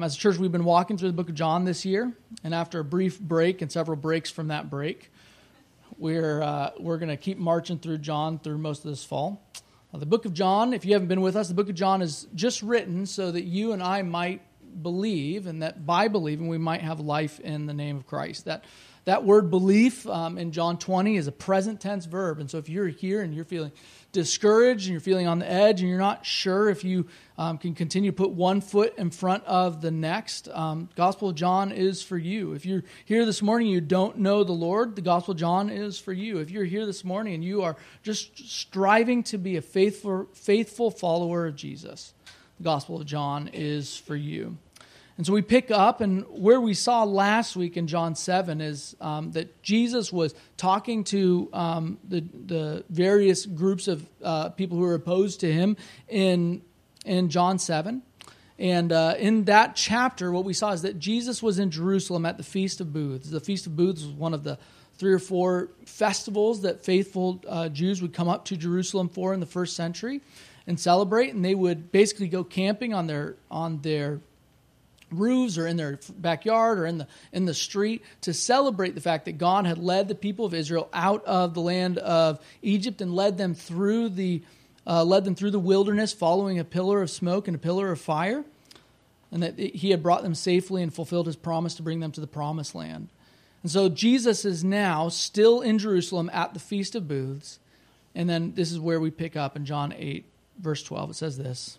As a church, we've been walking through the book of John this year, and after a brief break and several breaks from that break, we're, uh, we're going to keep marching through John through most of this fall. Uh, the book of John, if you haven't been with us, the book of John is just written so that you and I might believe, and that by believing we might have life in the name of Christ. That that word belief um, in John 20 is a present tense verb. And so if you're here and you're feeling discouraged and you're feeling on the edge and you're not sure if you um, can continue to put one foot in front of the next, um, Gospel of John is for you. If you're here this morning you don't know the Lord, the Gospel of John is for you. If you're here this morning and you are just striving to be a faithful, faithful follower of Jesus, the Gospel of John is for you. And so we pick up, and where we saw last week in John 7 is um, that Jesus was talking to um, the, the various groups of uh, people who were opposed to him in, in John 7. And uh, in that chapter, what we saw is that Jesus was in Jerusalem at the Feast of Booths. The Feast of Booths was one of the three or four festivals that faithful uh, Jews would come up to Jerusalem for in the first century and celebrate. And they would basically go camping on their on their roofs or in their backyard or in the in the street to celebrate the fact that God had led the people of Israel out of the land of Egypt and led them through the uh, led them through the wilderness following a pillar of smoke and a pillar of fire and that he had brought them safely and fulfilled his promise to bring them to the promised land. And so Jesus is now still in Jerusalem at the feast of booths. And then this is where we pick up in John 8 verse 12 it says this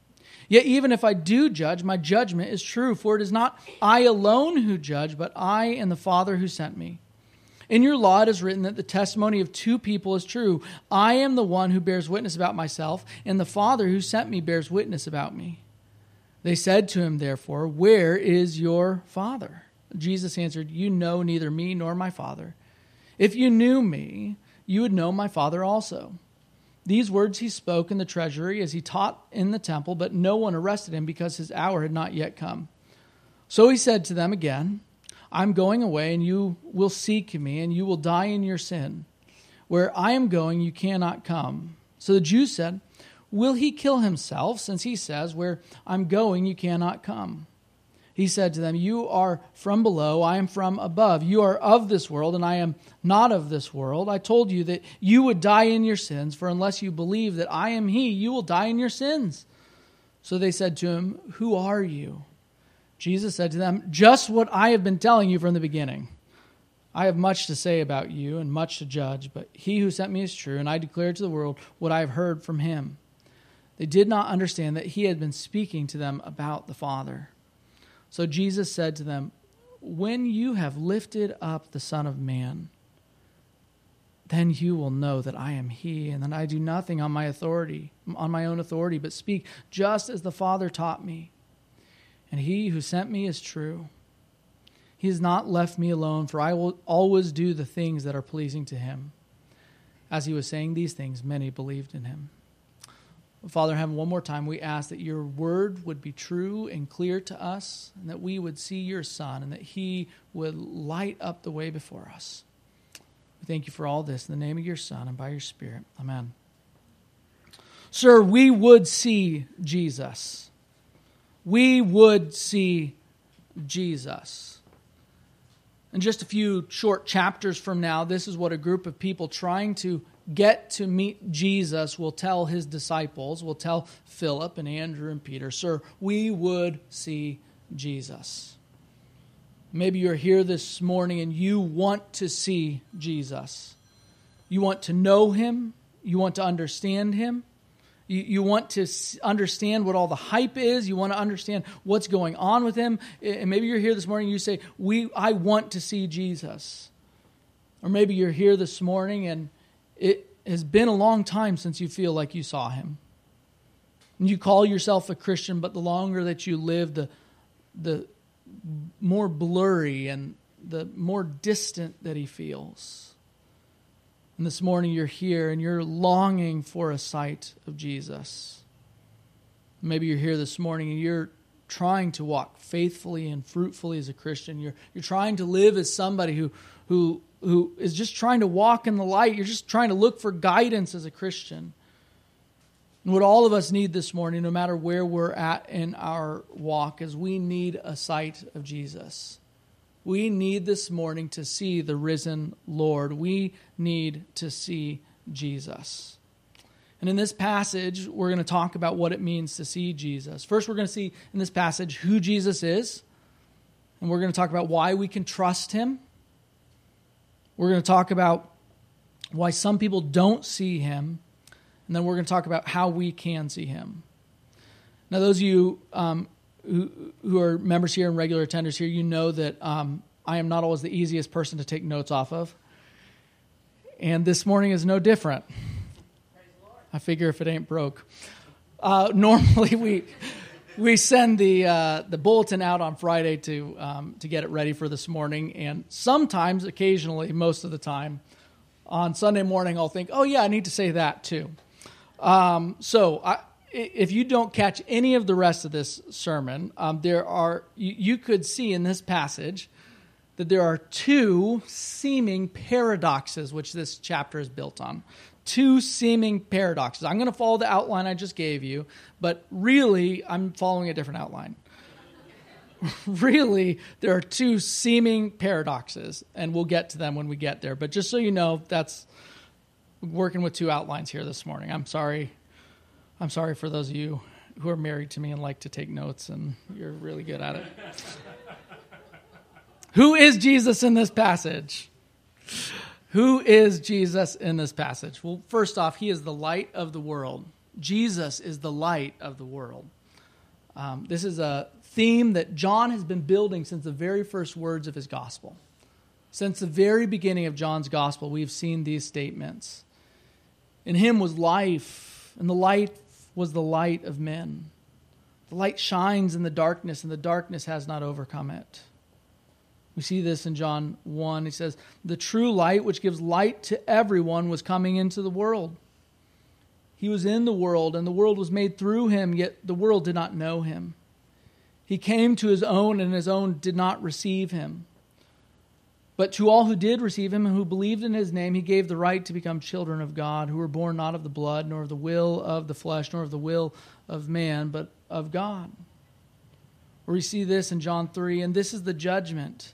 Yet even if I do judge, my judgment is true, for it is not I alone who judge, but I and the Father who sent me. In your law it is written that the testimony of two people is true. I am the one who bears witness about myself, and the Father who sent me bears witness about me. They said to him, therefore, Where is your Father? Jesus answered, You know neither me nor my Father. If you knew me, you would know my Father also. These words he spoke in the treasury as he taught in the temple, but no one arrested him because his hour had not yet come. So he said to them again, I'm going away, and you will seek me, and you will die in your sin. Where I am going, you cannot come. So the Jews said, Will he kill himself, since he says, Where I'm going, you cannot come? He said to them, You are from below, I am from above. You are of this world, and I am not of this world. I told you that you would die in your sins, for unless you believe that I am He, you will die in your sins. So they said to him, Who are you? Jesus said to them, Just what I have been telling you from the beginning. I have much to say about you and much to judge, but he who sent me is true, and I declare to the world what I have heard from him. They did not understand that he had been speaking to them about the Father. So Jesus said to them, When you have lifted up the Son of Man, then you will know that I am he and that I do nothing on my authority on my own authority but speak just as the father taught me. And he who sent me is true. He has not left me alone for I will always do the things that are pleasing to him. As he was saying these things many believed in him Father in heaven, one more time, we ask that your word would be true and clear to us, and that we would see your Son, and that he would light up the way before us. We thank you for all this in the name of your Son and by your Spirit. Amen. Sir, we would see Jesus. We would see Jesus. In just a few short chapters from now, this is what a group of people trying to get to meet Jesus will tell his disciples, will tell Philip and Andrew and Peter, Sir, we would see Jesus. Maybe you're here this morning and you want to see Jesus. You want to know him, you want to understand him. You, you want to understand what all the hype is. You want to understand what's going on with him. And maybe you're here this morning and you say, we, I want to see Jesus. Or maybe you're here this morning and it has been a long time since you feel like you saw him. And you call yourself a Christian, but the longer that you live, the, the, more blurry and the more distant that he feels. And this morning you're here and you're longing for a sight of Jesus. Maybe you're here this morning and you're trying to walk faithfully and fruitfully as a Christian. You're, you're trying to live as somebody who, who, who is just trying to walk in the light. You're just trying to look for guidance as a Christian. And what all of us need this morning, no matter where we're at in our walk, is we need a sight of Jesus. We need this morning to see the risen Lord. We need to see Jesus. And in this passage, we're going to talk about what it means to see Jesus. First, we're going to see in this passage who Jesus is, and we're going to talk about why we can trust him. We're going to talk about why some people don't see him and then we're going to talk about how we can see him. Now, those of you um, who, who are members here and regular attenders here, you know that um, I am not always the easiest person to take notes off of. And this morning is no different. I figure if it ain't broke. Uh, normally, we we send the uh, the bulletin out on Friday to um, to get it ready for this morning, and sometimes, occasionally, most of the time, on Sunday morning, I'll think, "Oh yeah, I need to say that too." Um, so I, if you don't catch any of the rest of this sermon, um, there are you, you, could see in this passage that there are two seeming paradoxes which this chapter is built on. Two seeming paradoxes. I'm going to follow the outline I just gave you, but really I'm following a different outline. really, there are two seeming paradoxes, and we'll get to them when we get there. But just so you know, that's working with two outlines here this morning. I'm sorry. I'm sorry for those of you who are married to me and like to take notes, and you're really good at it. who is Jesus in this passage? Who is Jesus in this passage? Well, first off, he is the light of the world. Jesus is the light of the world. Um, this is a theme that John has been building since the very first words of his gospel. Since the very beginning of John's gospel, we've seen these statements. In him was life, and the light was the light of men. The light shines in the darkness, and the darkness has not overcome it. We see this in John 1. He says, The true light, which gives light to everyone, was coming into the world. He was in the world, and the world was made through him, yet the world did not know him. He came to his own, and his own did not receive him. But to all who did receive him and who believed in his name, he gave the right to become children of God, who were born not of the blood, nor of the will of the flesh, nor of the will of man, but of God. We see this in John 3, and this is the judgment.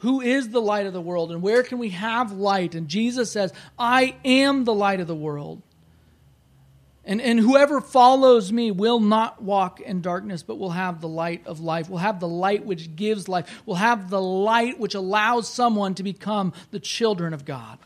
Who is the light of the world and where can we have light? And Jesus says, I am the light of the world. And, and whoever follows me will not walk in darkness, but will have the light of life, will have the light which gives life, will have the light which allows someone to become the children of God.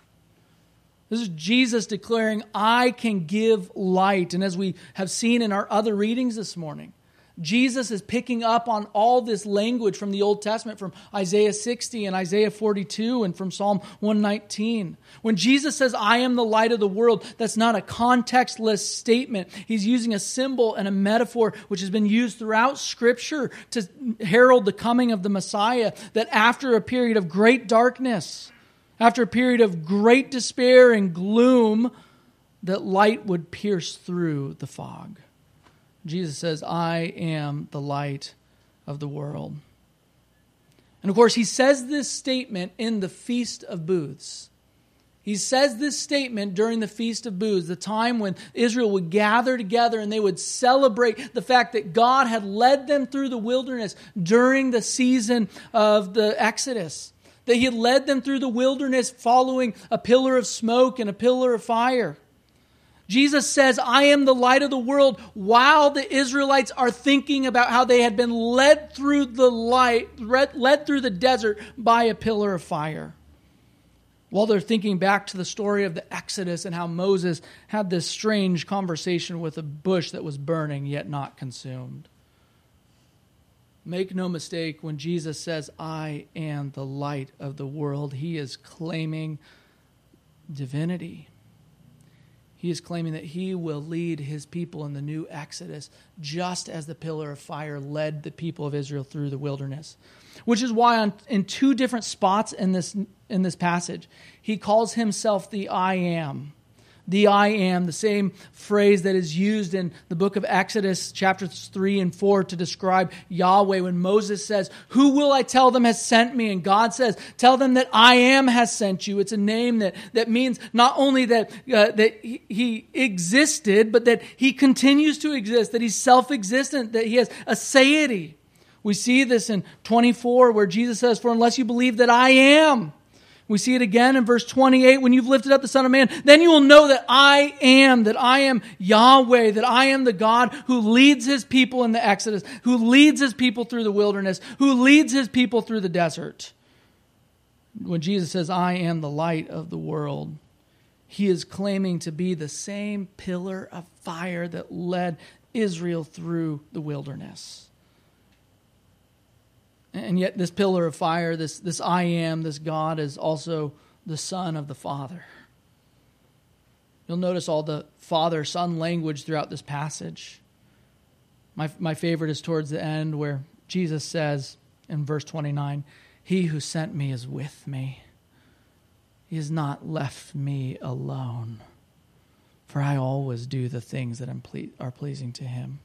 This is Jesus declaring, I can give light. And as we have seen in our other readings this morning, Jesus is picking up on all this language from the Old Testament, from Isaiah 60 and Isaiah 42 and from Psalm 119. When Jesus says, I am the light of the world, that's not a contextless statement. He's using a symbol and a metaphor which has been used throughout Scripture to herald the coming of the Messiah, that after a period of great darkness, after a period of great despair and gloom, that light would pierce through the fog. Jesus says, I am the light of the world. And of course, he says this statement in the Feast of Booths. He says this statement during the Feast of Booths, the time when Israel would gather together and they would celebrate the fact that God had led them through the wilderness during the season of the Exodus. That he had led them through the wilderness following a pillar of smoke and a pillar of fire Jesus says, I am the light of the world, while the Israelites are thinking about how they had been led through the light, led through the desert by a pillar of fire. While they're thinking back to the story of the Exodus and how Moses had this strange conversation with a bush that was burning yet not consumed. Make no mistake, when Jesus says, I am the light of the world, he is claiming divinity. He is claiming that he will lead his people in the new Exodus, just as the pillar of fire led the people of Israel through the wilderness. Which is why, on, in two different spots in this, in this passage, he calls himself the I am the I am, the same phrase that is used in the book of Exodus, chapters 3 and 4, to describe Yahweh when Moses says, Who will I tell them has sent me? And God says, Tell them that I am has sent you. It's a name that, that means not only that, uh, that he, he existed, but that he continues to exist, that he's self existent, that he has aseity. We see this in 24 where Jesus says, For unless you believe that I am, we see it again in verse 28 when you've lifted up the Son of Man, then you will know that I am, that I am Yahweh, that I am the God who leads his people in the Exodus, who leads his people through the wilderness, who leads his people through the desert. When Jesus says, I am the light of the world, he is claiming to be the same pillar of fire that led Israel through the wilderness. And yet, this pillar of fire, this, this I am, this God, is also the Son of the Father. You'll notice all the father son language throughout this passage. My, my favorite is towards the end where Jesus says in verse 29 He who sent me is with me. He has not left me alone, for I always do the things that are pleasing to him.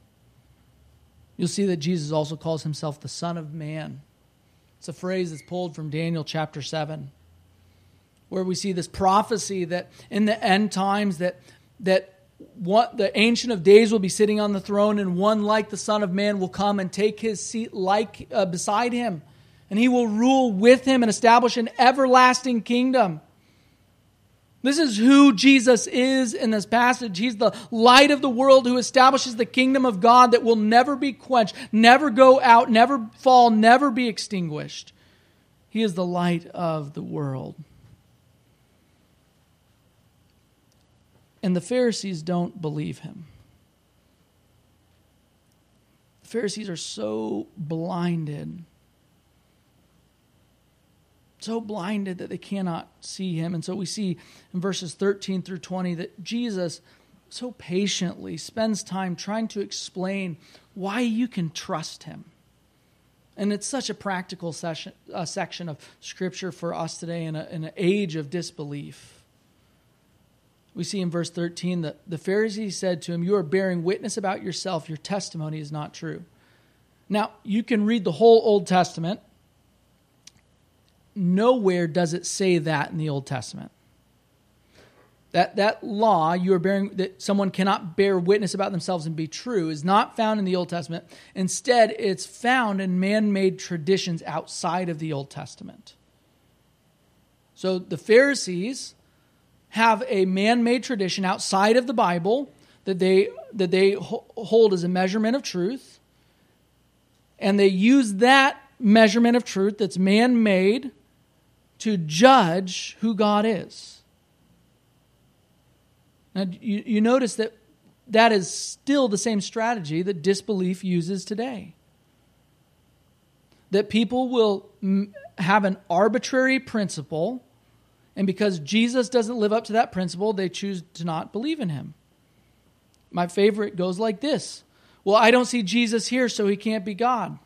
You'll see that Jesus also calls himself the Son of Man. It's a phrase that's pulled from Daniel chapter 7, where we see this prophecy that in the end times that, that what the ancient of days will be sitting on the throne and one like the son of man will come and take his seat like uh, beside him and he will rule with him and establish an everlasting kingdom this is who Jesus is in this passage. He's the light of the world who establishes the kingdom of God that will never be quenched, never go out, never fall, never be extinguished. He is the light of the world. And the Pharisees don't believe him. The Pharisees are so blinded so blinded that they cannot see him. And so we see in verses 13 through 20 that Jesus so patiently spends time trying to explain why you can trust him. And it's such a practical session, uh, section of Scripture for us today in, a, in an age of disbelief. We see in verse 13 that the Pharisees said to him, You are bearing witness about yourself, your testimony is not true. Now, you can read the whole Old Testament nowhere does it say that in the Old Testament. That, that law, you are bearing, that someone cannot bear witness about themselves and be true, is not found in the Old Testament. Instead, it's found in man made traditions outside of the Old Testament. So the Pharisees have a man made tradition outside of the Bible that they, that they hold as a measurement of truth. And they use that measurement of truth that's man made to judge who God is. Now, you, you notice that that is still the same strategy that disbelief uses today. That people will have an arbitrary principle, and because Jesus doesn't live up to that principle, they choose to not believe in him. My favorite goes like this Well, I don't see Jesus here, so he can't be God.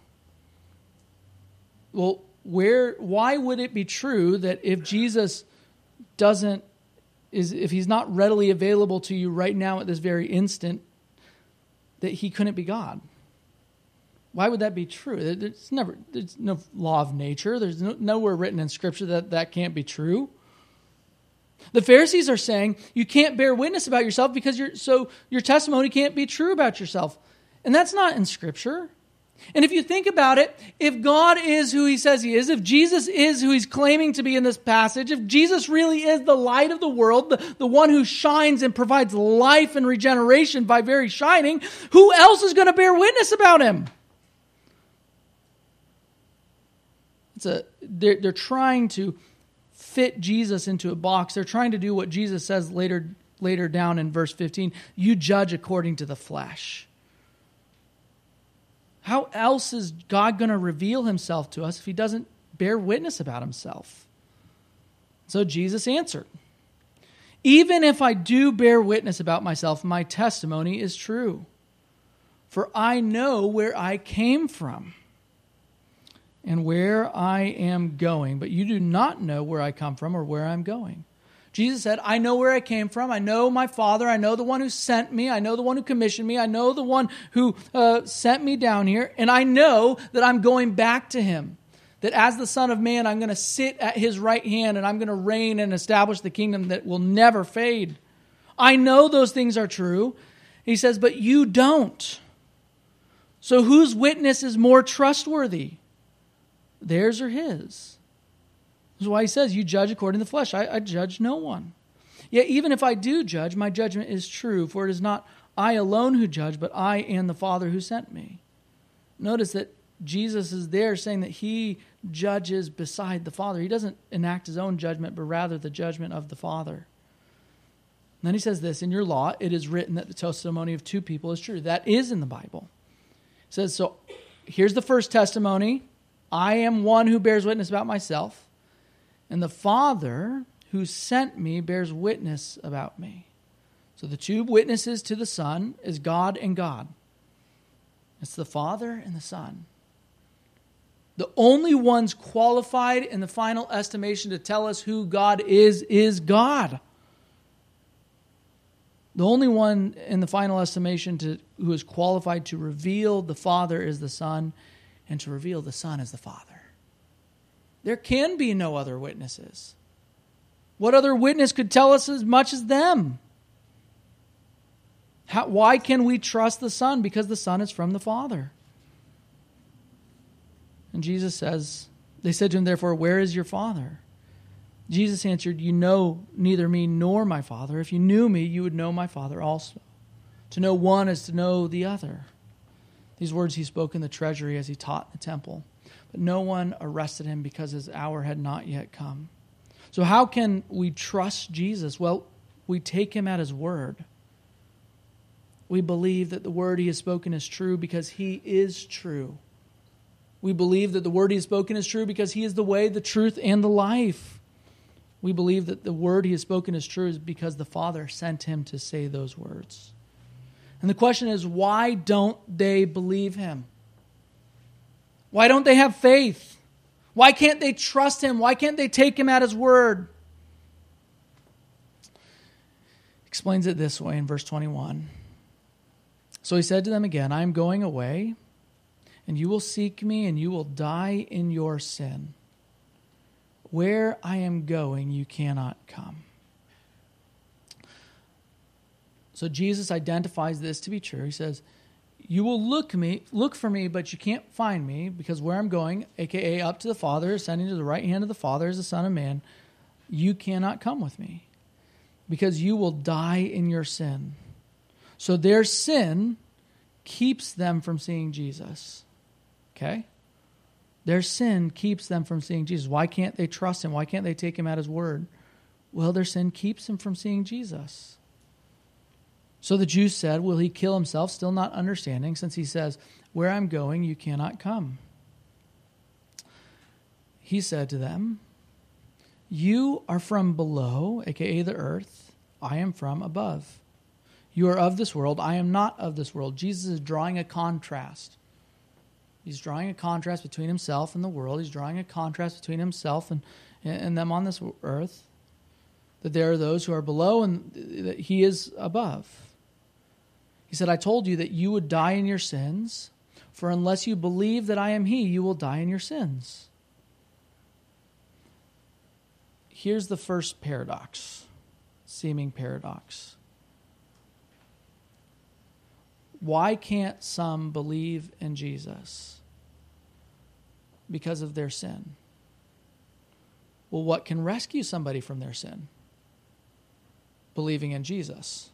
Well, where why would it be true that if Jesus doesn't is if he's not readily available to you right now at this very instant that he couldn't be God? Why would that be true? There's never there's no law of nature. There's no, nowhere written in scripture that that can't be true. The Pharisees are saying you can't bear witness about yourself because you're so your testimony can't be true about yourself. And that's not in scripture. And if you think about it, if God is who he says he is, if Jesus is who he's claiming to be in this passage, if Jesus really is the light of the world, the, the one who shines and provides life and regeneration by very shining, who else is going to bear witness about him? It's a, they're, they're trying to fit Jesus into a box. They're trying to do what Jesus says later, later down in verse 15 you judge according to the flesh. How else is God going to reveal himself to us if he doesn't bear witness about himself? So Jesus answered Even if I do bear witness about myself, my testimony is true. For I know where I came from and where I am going, but you do not know where I come from or where I'm going. Jesus said, I know where I came from. I know my Father. I know the one who sent me. I know the one who commissioned me. I know the one who uh, sent me down here. And I know that I'm going back to him. That as the Son of Man, I'm going to sit at his right hand and I'm going to reign and establish the kingdom that will never fade. I know those things are true. He says, but you don't. So whose witness is more trustworthy? Theirs or his? Why he says, You judge according to the flesh. I, I judge no one. Yet even if I do judge, my judgment is true, for it is not I alone who judge, but I and the Father who sent me. Notice that Jesus is there saying that he judges beside the Father. He doesn't enact his own judgment, but rather the judgment of the Father. And then he says this In your law, it is written that the testimony of two people is true. That is in the Bible. He says, So here's the first testimony I am one who bears witness about myself. And the Father who sent me bears witness about me. So the two witnesses to the Son is God and God. It's the Father and the Son. The only ones qualified in the final estimation to tell us who God is, is God. The only one in the final estimation to, who is qualified to reveal the Father is the Son, and to reveal the Son is the Father. There can be no other witnesses. What other witness could tell us as much as them? How, why can we trust the Son? Because the Son is from the Father. And Jesus says, They said to him, therefore, Where is your Father? Jesus answered, You know neither me nor my Father. If you knew me, you would know my Father also. To know one is to know the other. These words he spoke in the treasury as he taught in the temple. No one arrested him because his hour had not yet come. So, how can we trust Jesus? Well, we take him at his word. We believe that the word he has spoken is true because he is true. We believe that the word he has spoken is true because he is the way, the truth, and the life. We believe that the word he has spoken is true because the Father sent him to say those words. And the question is, why don't they believe him? Why don't they have faith? Why can't they trust him? Why can't they take him at his word? Explains it this way in verse 21. So he said to them again, I am going away, and you will seek me, and you will die in your sin. Where I am going, you cannot come. So Jesus identifies this to be true. He says, you will look me look for me but you can't find me because where i'm going aka up to the father ascending to the right hand of the father as the son of man you cannot come with me because you will die in your sin. So their sin keeps them from seeing jesus. Okay? Their sin keeps them from seeing jesus. Why can't they trust him? Why can't they take him at his word? Well their sin keeps them from seeing jesus so the Jews said, Will he kill himself? Still not understanding, since he says, Where I'm going, you cannot come. He said to them, You are from below, aka the earth. I am from above. You are of this world. I am not of this world. Jesus is drawing a contrast. He's drawing a contrast between himself and the world. He's drawing a contrast between himself and, and them on this earth. That there are those who are below and that he is above. He said, I told you that you would die in your sins, for unless you believe that I am He, you will die in your sins. Here's the first paradox, seeming paradox. Why can't some believe in Jesus? Because of their sin. Well, what can rescue somebody from their sin? Believing in Jesus.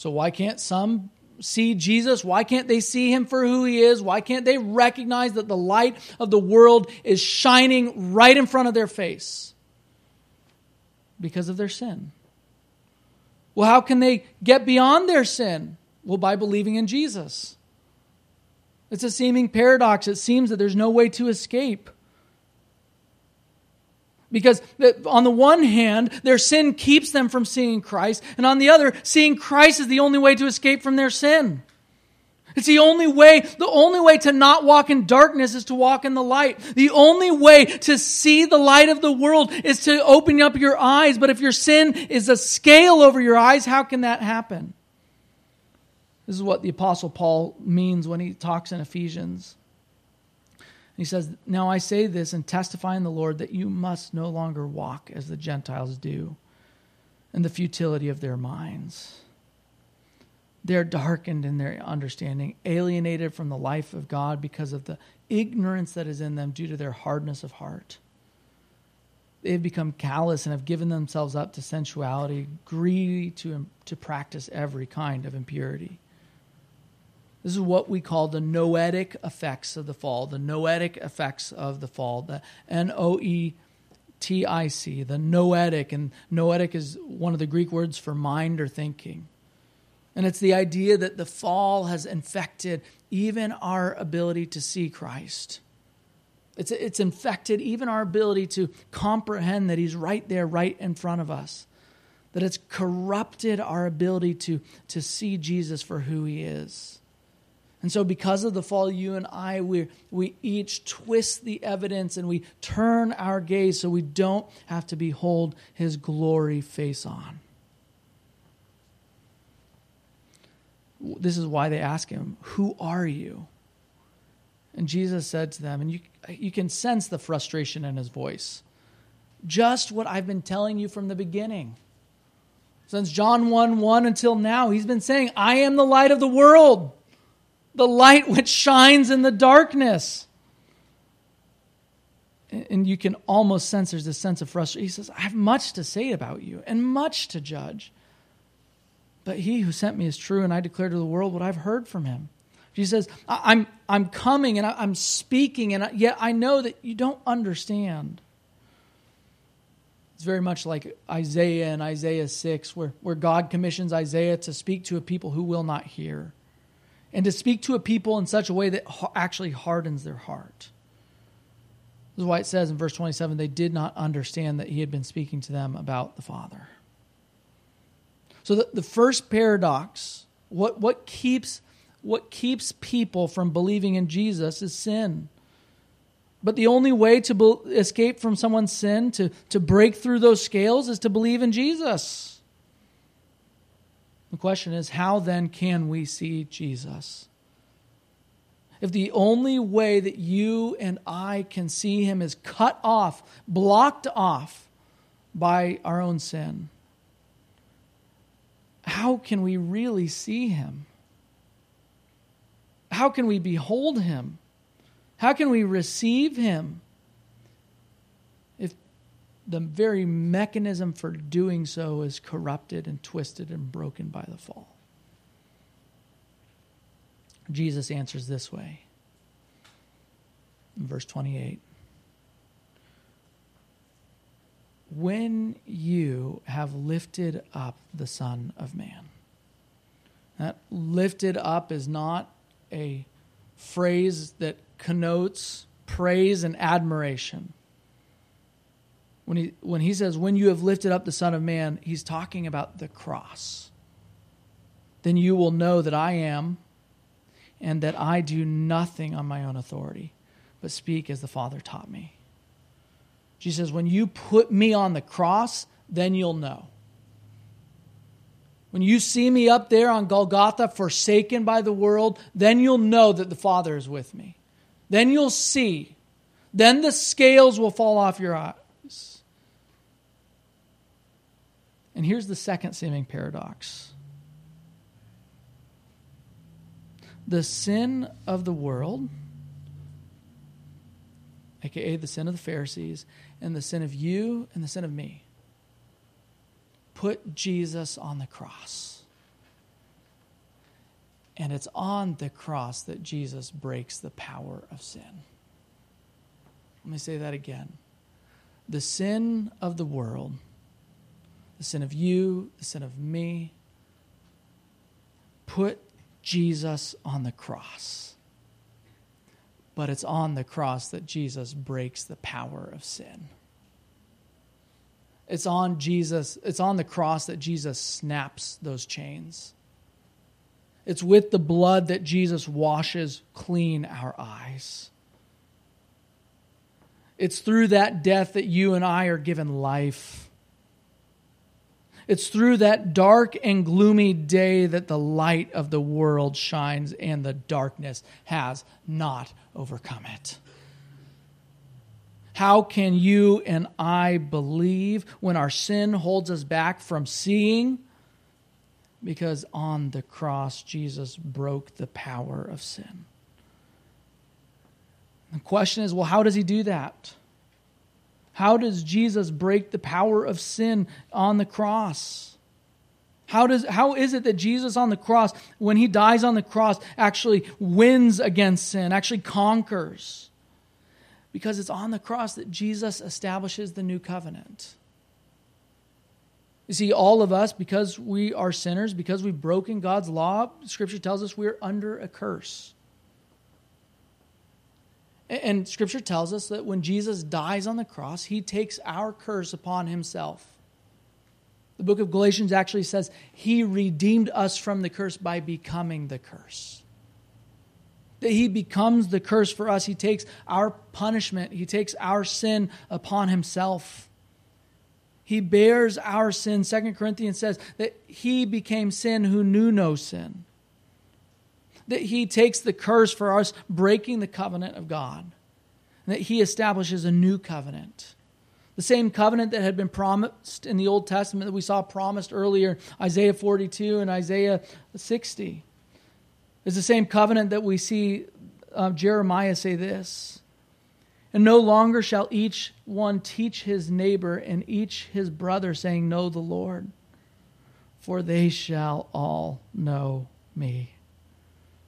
So, why can't some see Jesus? Why can't they see him for who he is? Why can't they recognize that the light of the world is shining right in front of their face? Because of their sin. Well, how can they get beyond their sin? Well, by believing in Jesus. It's a seeming paradox. It seems that there's no way to escape. Because on the one hand, their sin keeps them from seeing Christ, and on the other, seeing Christ is the only way to escape from their sin. It's the only way, the only way to not walk in darkness is to walk in the light. The only way to see the light of the world is to open up your eyes. But if your sin is a scale over your eyes, how can that happen? This is what the Apostle Paul means when he talks in Ephesians. He says, Now I say this and testify in the Lord that you must no longer walk as the Gentiles do in the futility of their minds. They're darkened in their understanding, alienated from the life of God because of the ignorance that is in them due to their hardness of heart. They've become callous and have given themselves up to sensuality, greedy to, to practice every kind of impurity. This is what we call the noetic effects of the fall, the noetic effects of the fall, the N O E T I C, the noetic. And noetic is one of the Greek words for mind or thinking. And it's the idea that the fall has infected even our ability to see Christ. It's, it's infected even our ability to comprehend that He's right there, right in front of us. That it's corrupted our ability to, to see Jesus for who He is. And so, because of the fall, you and I, we, we each twist the evidence and we turn our gaze so we don't have to behold his glory face on. This is why they ask him, Who are you? And Jesus said to them, and you, you can sense the frustration in his voice. Just what I've been telling you from the beginning. Since John 1 1 until now, he's been saying, I am the light of the world the light which shines in the darkness. And you can almost sense there's this sense of frustration. He says, I have much to say about you and much to judge. But he who sent me is true, and I declare to the world what I've heard from him. He says, I'm, I'm coming and I'm speaking, and yet I know that you don't understand. It's very much like Isaiah and Isaiah 6, where, where God commissions Isaiah to speak to a people who will not hear and to speak to a people in such a way that actually hardens their heart. This is why it says in verse 27 they did not understand that he had been speaking to them about the Father. So the, the first paradox, what, what, keeps, what keeps people from believing in Jesus is sin. But the only way to be, escape from someone's sin, to, to break through those scales, is to believe in Jesus. The question is, how then can we see Jesus? If the only way that you and I can see him is cut off, blocked off by our own sin, how can we really see him? How can we behold him? How can we receive him? The very mechanism for doing so is corrupted and twisted and broken by the fall. Jesus answers this way in verse 28 When you have lifted up the Son of Man. That lifted up is not a phrase that connotes praise and admiration when he, when he says, When you have lifted up the Son of Man, he's talking about the cross. Then you will know that I am, and that I do nothing on my own authority, but speak as the Father taught me. She says, When you put me on the cross, then you'll know. When you see me up there on Golgotha, forsaken by the world, then you'll know that the Father is with me. Then you'll see. Then the scales will fall off your eyes. And here's the second seeming paradox the sin of the world, aka the sin of the Pharisees, and the sin of you and the sin of me. Put Jesus on the cross. And it's on the cross that Jesus breaks the power of sin. Let me say that again. The sin of the world, the sin of you, the sin of me, put Jesus on the cross. But it's on the cross that Jesus breaks the power of sin. It's on Jesus, it's on the cross that Jesus snaps those chains. It's with the blood that Jesus washes clean our eyes. It's through that death that you and I are given life. It's through that dark and gloomy day that the light of the world shines and the darkness has not overcome it. How can you and I believe when our sin holds us back from seeing? Because on the cross, Jesus broke the power of sin. The question is well, how does he do that? How does Jesus break the power of sin on the cross? How, does, how is it that Jesus on the cross, when he dies on the cross, actually wins against sin, actually conquers? Because it's on the cross that Jesus establishes the new covenant. You see, all of us, because we are sinners, because we've broken God's law, Scripture tells us we're under a curse. And scripture tells us that when Jesus dies on the cross, he takes our curse upon himself. The book of Galatians actually says he redeemed us from the curse by becoming the curse. That he becomes the curse for us. He takes our punishment, he takes our sin upon himself. He bears our sin. Second Corinthians says that he became sin who knew no sin that he takes the curse for us breaking the covenant of God, and that he establishes a new covenant. The same covenant that had been promised in the Old Testament that we saw promised earlier, Isaiah 42 and Isaiah 60. is the same covenant that we see uh, Jeremiah say this. And no longer shall each one teach his neighbor and each his brother, saying, Know the Lord, for they shall all know me.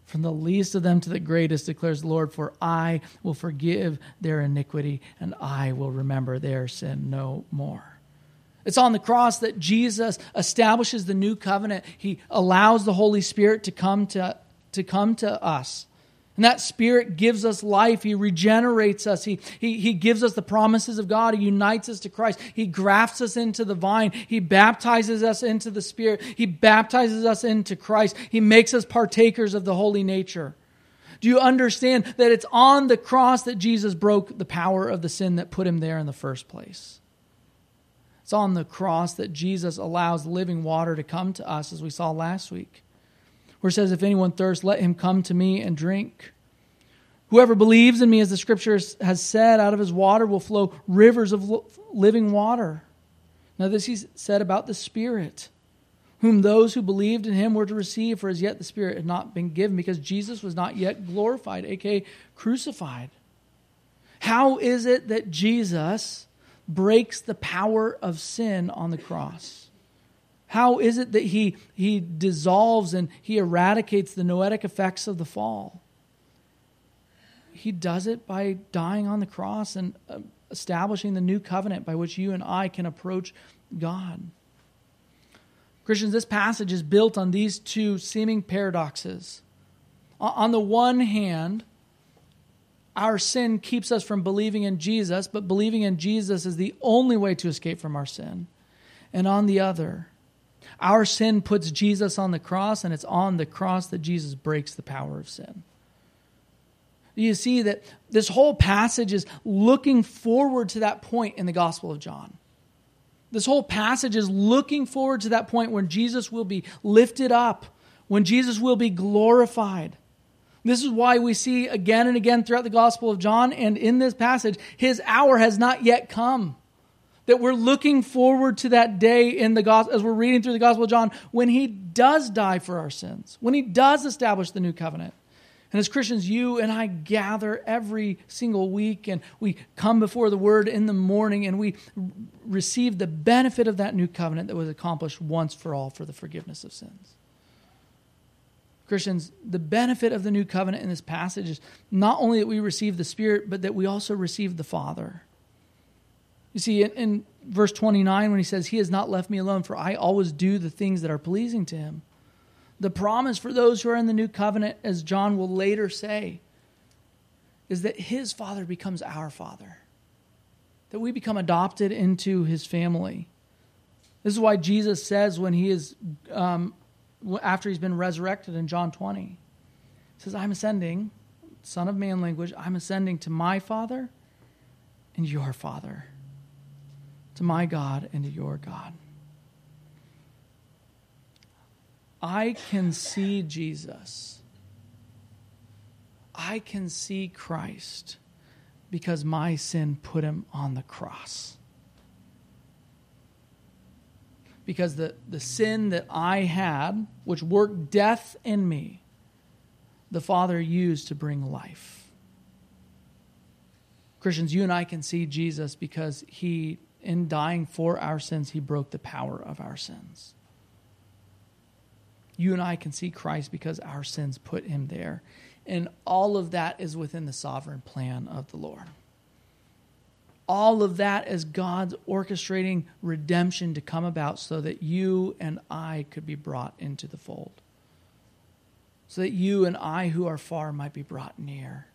From the least of them to the greatest, declares the Lord, for I will forgive their iniquity and I will remember their sin no more. It's on the cross that Jesus establishes the new covenant. He allows the Holy Spirit to come to, to come to us and that Spirit gives us life. He regenerates us. He, he, he gives us the promises of God. He unites us to Christ. He grafts us into the vine. He baptizes us into the Spirit. He baptizes us into Christ. He makes us partakers of the holy nature. Do you understand that it's on the cross that Jesus broke the power of the sin that put him there in the first place? It's on the cross that Jesus allows living water to come to us, as we saw last week where it says, If anyone thirsts, let him come to me and drink. Whoever believes in me, as the scripture has said, out of his water will flow rivers of living water. Now, this he said about the Spirit, whom those who believed in him were to receive, for as yet the Spirit had not been given, because Jesus was not yet glorified, aka crucified. How is it that Jesus breaks the power of sin on the cross? How is it that he, he dissolves and he eradicates the noetic effects of the fall? He does it by dying on the cross and uh, establishing the new covenant by which you and I can approach God. Christians, this passage is built on these two seeming paradoxes. On the one hand, our sin keeps us from believing in Jesus, but believing in Jesus is the only way to escape from our sin. And on the other, our sin puts Jesus on the cross, and it's on the cross that Jesus breaks the power of sin. You see that this whole passage is looking forward to that point in the Gospel of John. This whole passage is looking forward to that point when Jesus will be lifted up, when Jesus will be glorified. This is why we see again and again throughout the Gospel of John and in this passage, his hour has not yet come that we're looking forward to that day in the gospel as we're reading through the gospel of John when he does die for our sins, when he does establish the new covenant. And as Christians, you and I gather every single week and we come before the Word in the morning and we receive the benefit of that new covenant that was accomplished once for all for the forgiveness of sins. Christians, the benefit of the new covenant in this passage is not only that we receive the Spirit, but that we also receive the Father. You see, in, in verse 29, when he says, He has not left me alone, for I always do the things that are pleasing to Him. The promise for those who are in the new covenant, as John will later say, is that his father becomes our father, that we become adopted into his family. This is why Jesus says when he is, um, after he's been resurrected in John 20, he says, I'm ascending, Son of Man language, I'm ascending to my Father and your Father, to my God and to your God. I can see Jesus. I can see Christ because my sin put him on the cross. Because the, the sin that I had, which worked death in me, the Father used to bring life. Christians, you and I can see Jesus because he, in dying for our sins, he broke the power of our sins. You and I can see Christ because our sins put him there. And all of that is within the sovereign plan of the Lord. All of that is God's orchestrating redemption to come about so that you and I could be brought into the fold. So that you and I who are far might be brought near.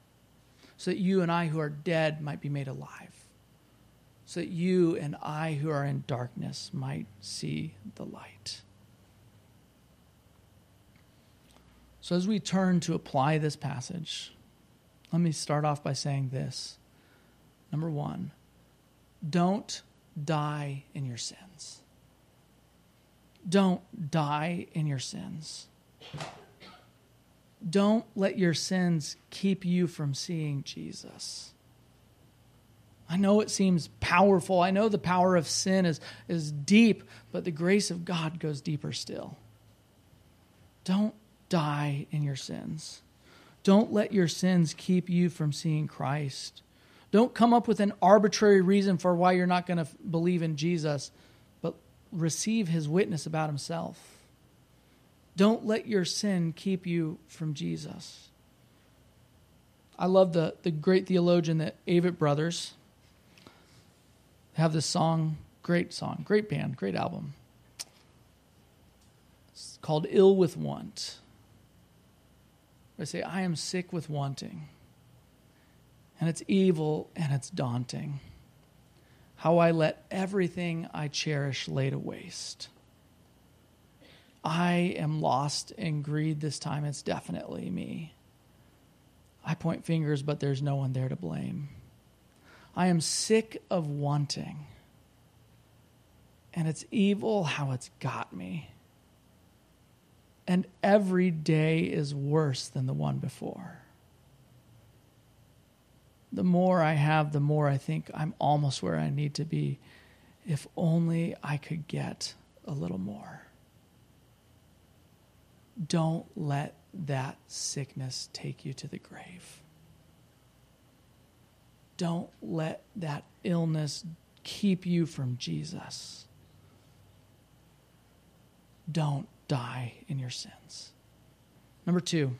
So that you and I who are dead might be made alive. So that you and I who are in darkness might see the light. So, as we turn to apply this passage, let me start off by saying this. Number one, don't die in your sins. Don't die in your sins. Don't let your sins keep you from seeing Jesus. I know it seems powerful. I know the power of sin is, is deep, but the grace of God goes deeper still. Don't die in your sins. Don't let your sins keep you from seeing Christ. Don't come up with an arbitrary reason for why you're not going to believe in Jesus, but receive his witness about himself. Don't let your sin keep you from Jesus. I love the, the great theologian, the Avett Brothers, have this song, great song, great band, great album. It's called Ill with Want. I say, I am sick with wanting. And it's evil and it's daunting. How I let everything I cherish lay to waste. I am lost in greed this time. It's definitely me. I point fingers, but there's no one there to blame. I am sick of wanting. And it's evil how it's got me and every day is worse than the one before. The more I have, the more I think I'm almost where I need to be. If only I could get a little more. Don't let that sickness take you to the grave. Don't let that illness keep you from Jesus. Don't die in your sins. Number two,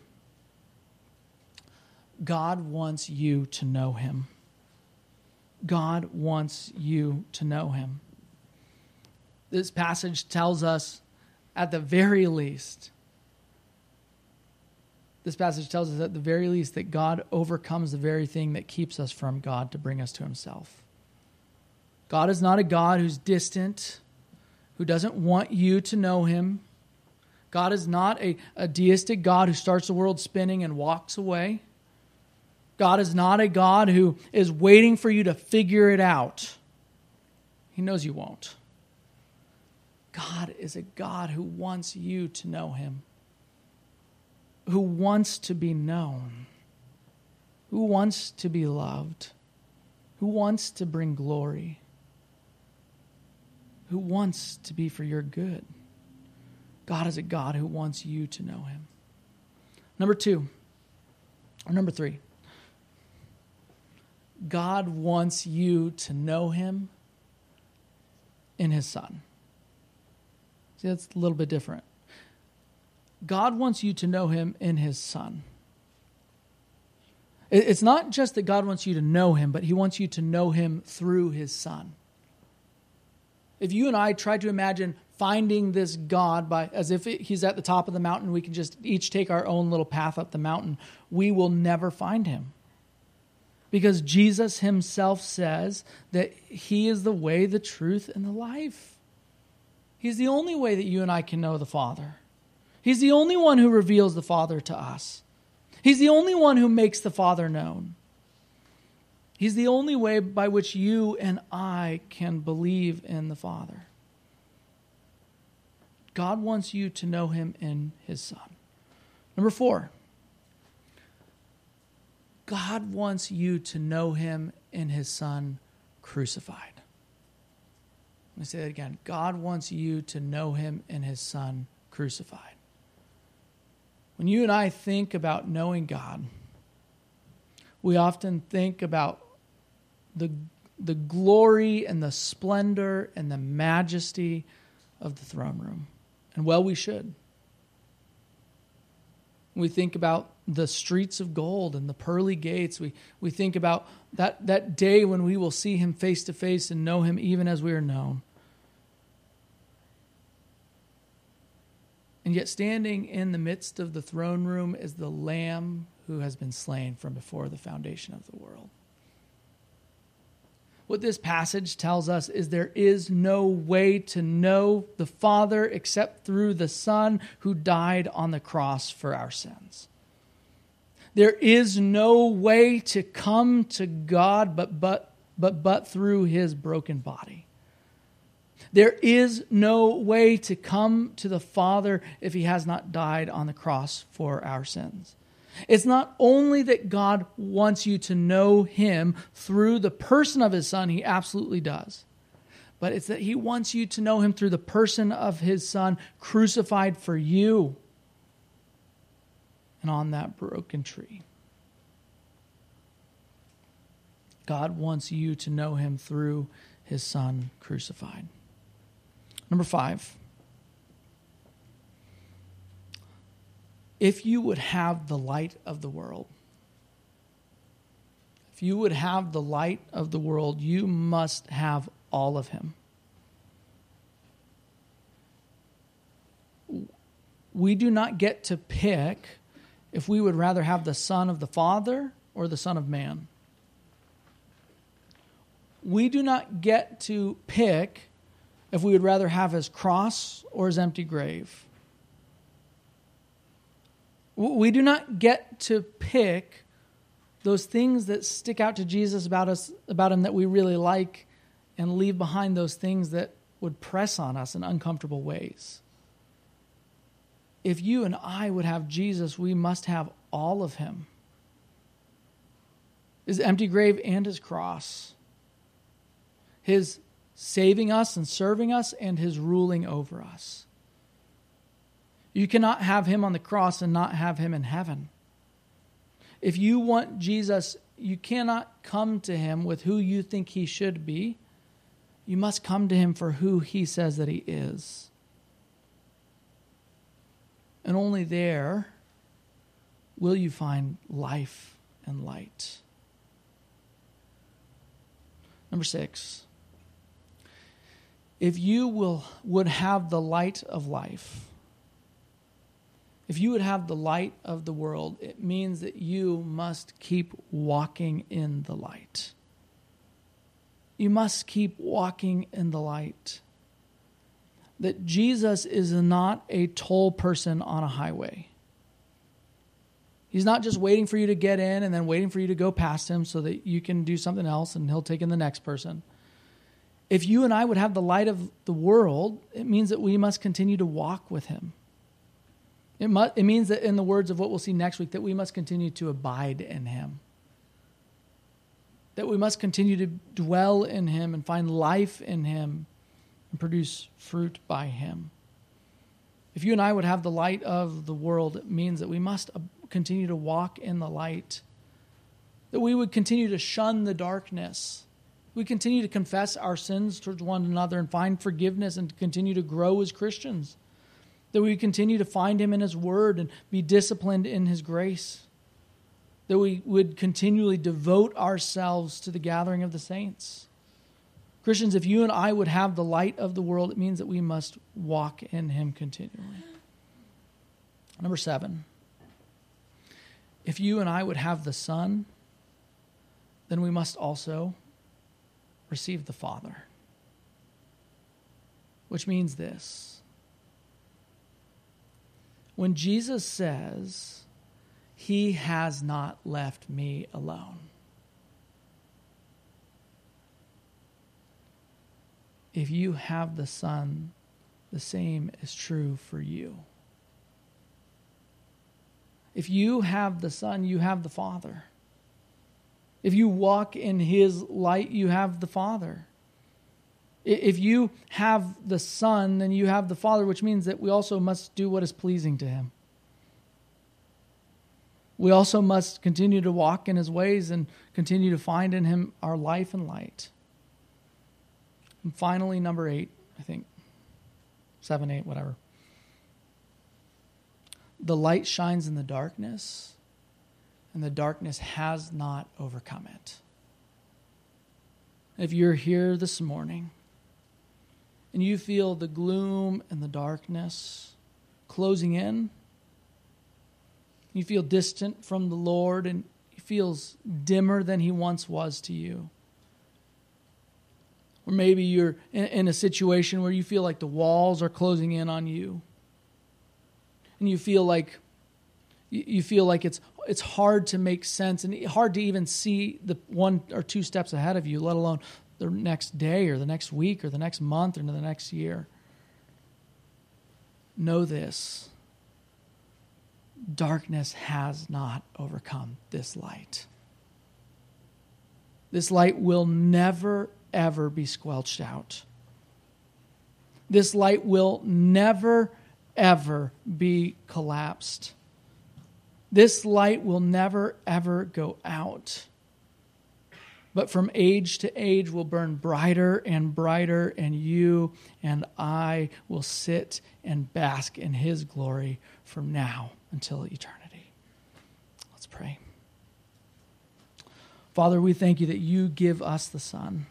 God wants you to know him. God wants you to know him. This passage tells us, at the very least, this passage tells us at the very least that God overcomes the very thing that keeps us from God to bring us to himself. God is not a God who's distant, who doesn't want you to know him, God is not a, a deistic God who starts the world spinning and walks away. God is not a God who is waiting for you to figure it out. He knows you won't. God is a God who wants you to know Him, who wants to be known, who wants to be loved, who wants to bring glory, who wants to be for your good. God is a God who wants you to know him. Number two, or Number three, God wants you to know Him in His Son. See, that's a little bit different. God wants you to know Him in His Son. It's not just that God wants you to know Him, but He wants you to know Him through His Son. If you and I try to imagine finding this God by as if he's at the top of the mountain, we can just each take our own little path up the mountain, we will never find him. Because Jesus himself says that he is the way, the truth, and the life. He's the only way that you and I can know the Father. He's the only one who reveals the Father to us. He's the only one who makes the Father known. He's the only way by which you and I can believe in the Father. God wants you to know him in his Son. Number four, God wants you to know him in his Son crucified. Let me say that again. God wants you to know him in his Son crucified. When you and I think about knowing God, we often think about the, the glory and the splendor and the majesty of the throne room. And well, we should. We think about the streets of gold and the pearly gates. We, we think about that, that day when we will see him face to face and know him even as we are known. And yet, standing in the midst of the throne room is the Lamb who has been slain from before the foundation of the world. What this passage tells us is there is no way to know the Father except through the Son who died on the cross for our sins. There is no way to come to God but, but, but, but through his broken body. There is no way to come to the Father if he has not died on the cross for our sins. It's not only that God wants you to know Him through the person of His Son, He absolutely does. But it's that He wants you to know Him through the person of His Son crucified for you and on that broken tree. God wants you to know Him through His Son crucified. Number five. if you would have the light of the world, if you would have the light of the world, you must have all of Him. We do not get to pick if we would rather have the Son of the Father or the Son of Man. We do not get to pick if we would rather have his cross or his empty grave. We do not get to pick those things that stick out to Jesus about us about him that we really like and leave behind those things that would press on us in uncomfortable ways. If you and I would have Jesus, we must have all of him. His empty grave and his cross. His saving us and serving us and his ruling over us. You cannot have him on the cross and not have him in heaven. If you want Jesus, you cannot come to him with who you think he should be. You must come to him for who he says that he is. And only there will you find life and light. Number six, if you will, would have the light of life, if you would have the light of the world, it means that you must keep walking in the light. You must keep walking in the light. That Jesus is not a toll person on a highway. He's not just waiting for you to get in and then waiting for you to go past him so that you can do something else and he'll take in the next person. If you and I would have the light of the world, it means that we must continue to walk with him. It, it means that, in the words of what we'll see next week, that we must continue to abide in Him. That we must continue to dwell in Him and find life in Him and produce fruit by Him. If you and I would have the light of the world, it means that we must continue to walk in the light, that we would continue to shun the darkness. We continue to confess our sins towards one another and find forgiveness and continue to grow as Christians. That we continue to find Him in His Word and be disciplined in His grace. That we would continually devote ourselves to the gathering of the saints. Christians, if you and I would have the light of the world, it means that we must walk in Him continually. Number seven, if you and I would have the Son, then we must also receive the Father. Which means this. When Jesus says, He has not left me alone, if you have the Son, the same is true for you. If you have the Son, you have the Father. If you walk in His light, you have the Father. If you have the Son, then you have the Father, which means that we also must do what is pleasing to Him. We also must continue to walk in His ways and continue to find in Him our life and light. And finally, number eight, I think, seven, eight, whatever the light shines in the darkness, and the darkness has not overcome it. If you're here this morning and you feel the gloom and the darkness closing in, you feel distant from the Lord and he feels dimmer than he once was to you. Or maybe you're in, a situation where you feel like the walls are closing in on you and you feel like you feel like it's it's hard to make sense and hard to even see the one or two steps ahead of you, let alone the next day or the next week or the next month or the next year. Know this darkness has not overcome this light. This light will never, ever be squelched out. This light will never, ever be collapsed. This light will never, ever go out. But from age to age will burn brighter and brighter, and you and I will sit and bask in His glory from now until eternity. Let's pray. Father, we thank you that you give us the sun,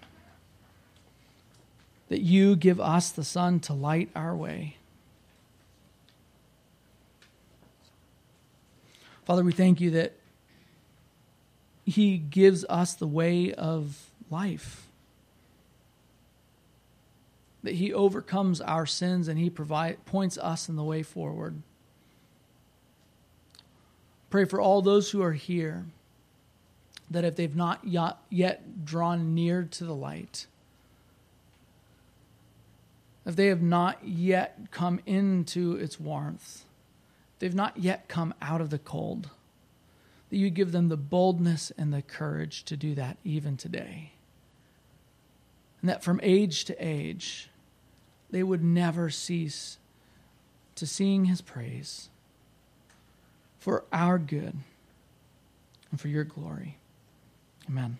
that you give us the sun to light our way. Father, we thank you that He gives us the way of life. That He overcomes our sins and He provide, points us in the way forward. Pray for all those who are here that if they've not yet drawn near to the light, if they have not yet come into its warmth, they've not yet come out of the cold, that you give them the boldness and the courage to do that even today. And that from age to age, they would never cease to sing his praise for our good and for your glory. Amen.